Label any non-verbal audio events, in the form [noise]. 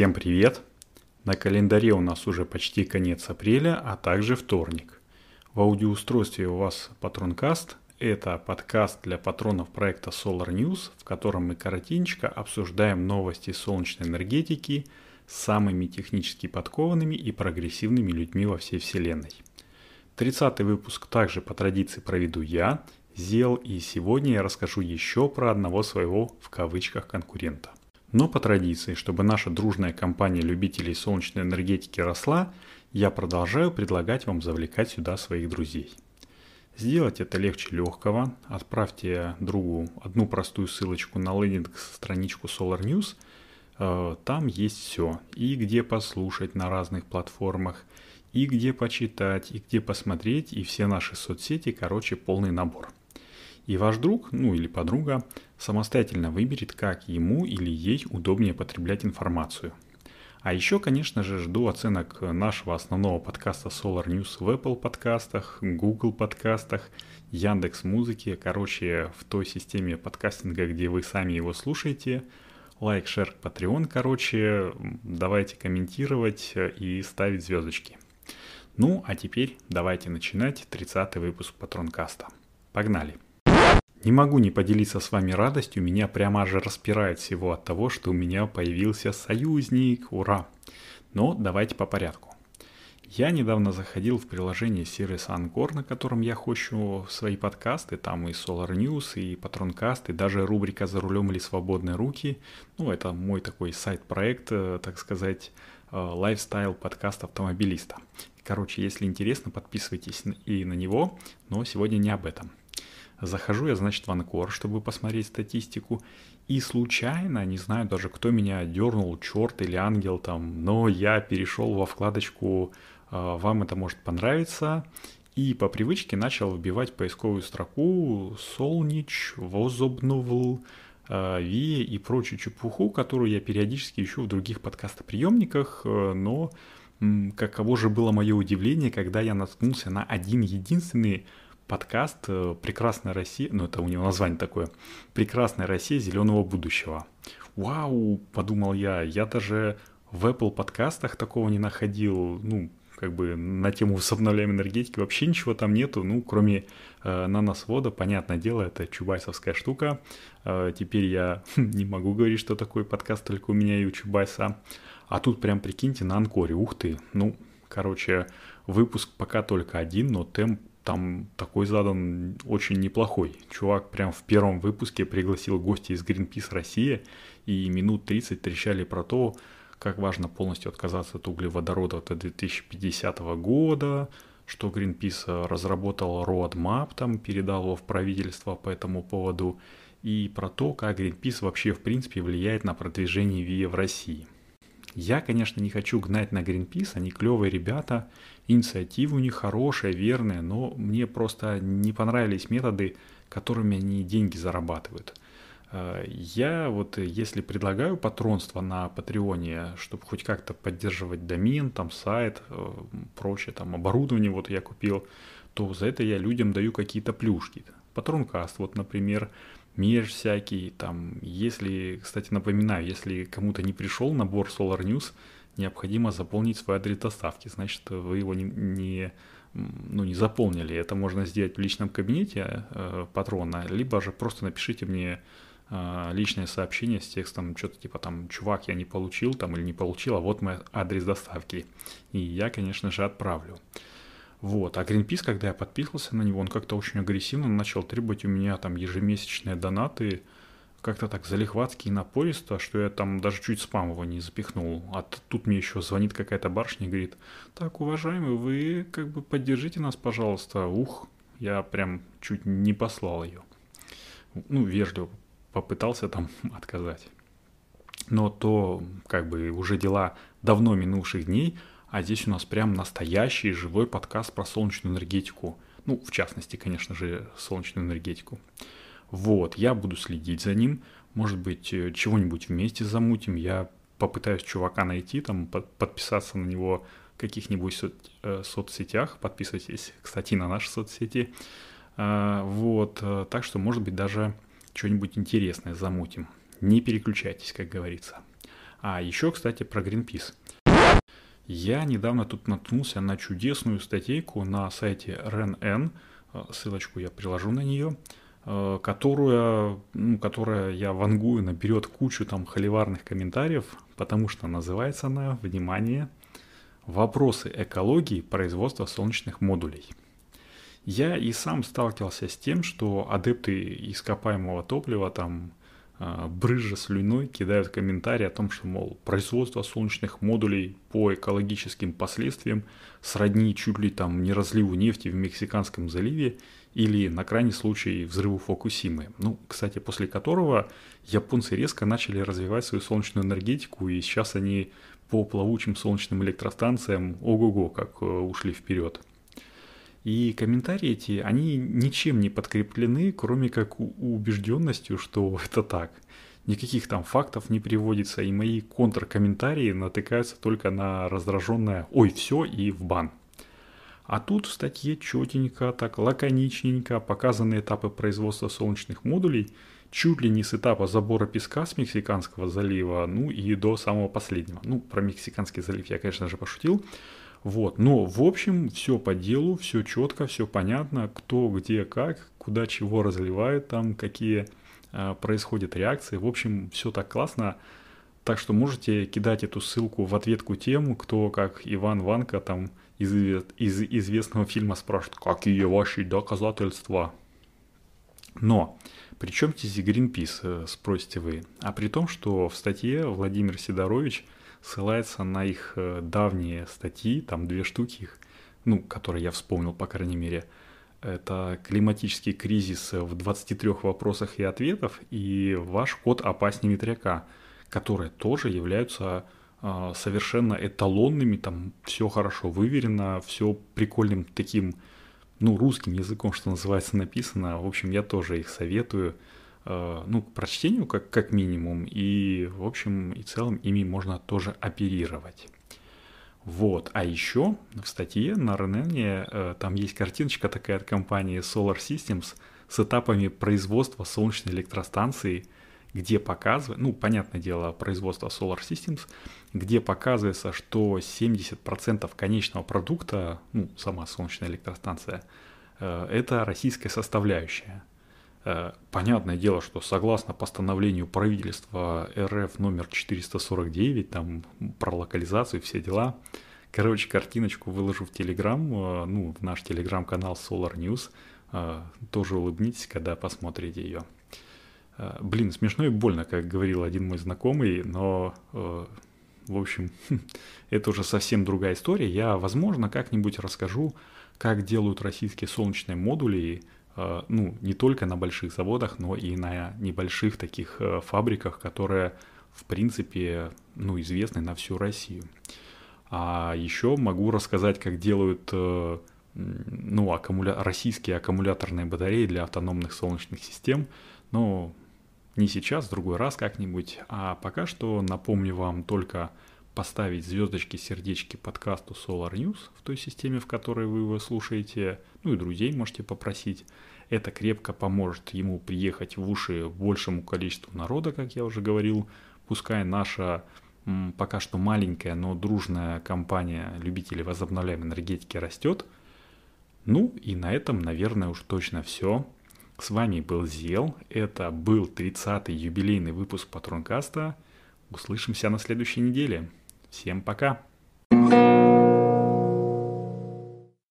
Всем привет! На календаре у нас уже почти конец апреля, а также вторник. В аудиоустройстве у вас Патронкаст. Это подкаст для патронов проекта Solar News, в котором мы коротенько обсуждаем новости солнечной энергетики с самыми технически подкованными и прогрессивными людьми во всей вселенной. 30 выпуск также по традиции проведу я, Зел, и сегодня я расскажу еще про одного своего в кавычках конкурента. Но по традиции, чтобы наша дружная компания любителей солнечной энергетики росла, я продолжаю предлагать вам завлекать сюда своих друзей. Сделать это легче легкого. Отправьте другу одну простую ссылочку на лендинг-страничку Solar News. Э, там есть все. И где послушать на разных платформах, и где почитать, и где посмотреть, и все наши соцсети, короче, полный набор. И ваш друг, ну или подруга, самостоятельно выберет, как ему или ей удобнее потреблять информацию. А еще, конечно же, жду оценок нашего основного подкаста Solar News в Apple подкастах, Google подкастах, Яндекс Музыке, короче, в той системе подкастинга, где вы сами его слушаете. Лайк, шер, Patreon, короче, давайте комментировать и ставить звездочки. Ну, а теперь давайте начинать 30 выпуск Патронкаста. Погнали! Не могу не поделиться с вами радостью, меня прямо же распирает всего от того, что у меня появился союзник, ура! Но давайте по порядку. Я недавно заходил в приложение сервиса Анкор, на котором я хощу свои подкасты, там и Solar News, и Патронкаст, и даже рубрика «За рулем или свободные руки». Ну, это мой такой сайт-проект, э, так сказать, э, лайфстайл подкаст автомобилиста. Короче, если интересно, подписывайтесь и на него, но сегодня не об этом. Захожу я, значит, в Анкор, чтобы посмотреть статистику. И случайно, не знаю даже, кто меня дернул, черт или ангел там, но я перешел во вкладочку «А, «Вам это может понравиться» и по привычке начал вбивать поисковую строку «Солнич», «Возобновл», «Ви» и прочую чепуху, которую я периодически ищу в других подкастоприемниках, э, но каково же было мое удивление, когда я наткнулся на один единственный подкаст э, «Прекрасная Россия», ну это у него название такое, «Прекрасная Россия зеленого будущего». Вау, подумал я, я даже в Apple подкастах такого не находил, ну, как бы на тему возобновляемой энергетики вообще ничего там нету, ну, кроме э, наносвода, понятное дело, это чубайсовская штука. Э, теперь я [laughs] не могу говорить, что такой подкаст только у меня и у Чубайса. А тут прям, прикиньте, на Анкоре, ух ты, ну, короче, выпуск пока только один, но темп там такой задан очень неплохой. Чувак прям в первом выпуске пригласил гостя из Greenpeace Россия и минут 30 трещали про то, как важно полностью отказаться от углеводорода до 2050 года, что Greenpeace разработал roadmap, там передал его в правительство по этому поводу, и про то, как Greenpeace вообще в принципе влияет на продвижение ВИА в России. Я, конечно, не хочу гнать на Greenpeace, они клевые ребята, инициатива у них хорошая, верная, но мне просто не понравились методы, которыми они деньги зарабатывают. Э, я вот если предлагаю патронство на Патреоне, чтобы хоть как-то поддерживать домен, там сайт, э, прочее, там оборудование вот я купил, то за это я людям даю какие-то плюшки. Патронкаст, вот, например, меж всякий, там, если, кстати, напоминаю, если кому-то не пришел набор Solar News, необходимо заполнить свой адрес доставки, значит, вы его не, не ну, не заполнили. Это можно сделать в личном кабинете э, патрона, либо же просто напишите мне э, личное сообщение с текстом, что-то типа там, чувак, я не получил там или не получил, а вот мой адрес доставки. И я, конечно же, отправлю. Вот. А Greenpeace, когда я подписывался на него, он как-то очень агрессивно начал требовать у меня там ежемесячные донаты, как-то так залихватски и напористо, что я там даже чуть спам его не запихнул. А тут мне еще звонит какая-то барышня и говорит, так, уважаемый, вы как бы поддержите нас, пожалуйста. Ух, я прям чуть не послал ее. Ну, вежливо попытался там [laughs] отказать. Но то, как бы, уже дела давно минувших дней – а здесь у нас прям настоящий живой подкаст про солнечную энергетику. Ну, в частности, конечно же, солнечную энергетику. Вот, я буду следить за ним. Может быть, э, чего-нибудь вместе замутим. Я попытаюсь чувака найти, там, подписаться на него в каких-нибудь со- э, соцсетях. Подписывайтесь, кстати, на наши соцсети. А, вот, э, так что, может быть, даже что-нибудь интересное замутим. Не переключайтесь, как говорится. А еще, кстати, про Greenpeace. Я недавно тут наткнулся на чудесную статейку на сайте RNN, э, ссылочку я приложу на нее, э, которая, ну, которая я вангую, наберет кучу там холиварных комментариев, потому что называется она, внимание, «Вопросы экологии производства солнечных модулей». Я и сам сталкивался с тем, что адепты ископаемого топлива там брызжа слюной кидают комментарии о том, что, мол, производство солнечных модулей по экологическим последствиям сродни чуть ли там не разливу нефти в Мексиканском заливе или на крайний случай взрыву Фокусимы. Ну, кстати, после которого японцы резко начали развивать свою солнечную энергетику, и сейчас они по плавучим солнечным электростанциям ого-го как э, ушли вперед. И комментарии эти, они ничем не подкреплены, кроме как убежденностью, что [laughs] это так. Никаких там фактов не приводится, и мои контркомментарии натыкаются только на раздраженное «Ой, все» и в бан. А тут в статье четенько, так лаконичненько показаны этапы производства солнечных модулей, чуть ли не с этапа забора песка с Мексиканского залива, ну и до самого последнего. Ну, про Мексиканский залив я, конечно же, пошутил, вот, но в общем все по делу, все четко, все понятно, кто где как, куда чего разливают, там какие э, происходят реакции. В общем, все так классно. Так что можете кидать эту ссылку в ответку тему, кто как Иван Ванка там из, из известного фильма спрашивает, какие ваши доказательства. Но при чем здесь Greenpeace, э, спросите вы? А при том, что в статье Владимир Сидорович – ссылается на их э, давние статьи, там две штуки их, ну, которые я вспомнил, по крайней мере. Это климатический кризис в 23 вопросах и ответах и ваш код опаснее ветряка, которые тоже являются э, совершенно эталонными, там все хорошо выверено, все прикольным таким, ну, русским языком, что называется, написано. В общем, я тоже их советую. Э, ну, к прочтению как, как минимум, и, в общем и целом ими можно тоже оперировать. Вот, а еще в статье на РНН э, там есть картиночка такая от компании Solar Systems с этапами производства солнечной электростанции, где показывается, ну, понятное дело, производство Solar Systems, где показывается, что 70% конечного продукта, ну, сама солнечная электростанция, э, это российская составляющая. Э, понятное дело, что согласно постановлению правительства РФ номер 449, там про локализацию, все дела, короче, картиночку выложу в Телеграм, э, ну, в наш Телеграм-канал Solar News, э, тоже улыбнитесь, когда посмотрите ее. Блин, смешно и больно, как говорил один мой знакомый, но, в общем, [laughs] это уже совсем другая история. Я, возможно, как-нибудь расскажу, как делают российские солнечные модули, ну, не только на больших заводах, но и на небольших таких э, фабриках, которые, в принципе, ну, известны на всю Россию. А еще могу рассказать, как делают э, ну, аккумуля... российские аккумуляторные батареи для автономных солнечных систем, но не сейчас, в другой раз как-нибудь. А пока что напомню вам только поставить звездочки, сердечки подкасту Solar News в той системе, в которой вы его слушаете, ну и друзей можете попросить. Это крепко поможет ему приехать в уши большему количеству народа, как я уже говорил. Пускай наша пока что маленькая, но дружная компания любителей возобновляемой энергетики растет. Ну и на этом, наверное, уж точно все. С вами был Зел. Это был 30-й юбилейный выпуск Патронкаста. Услышимся на следующей неделе. Всем пока!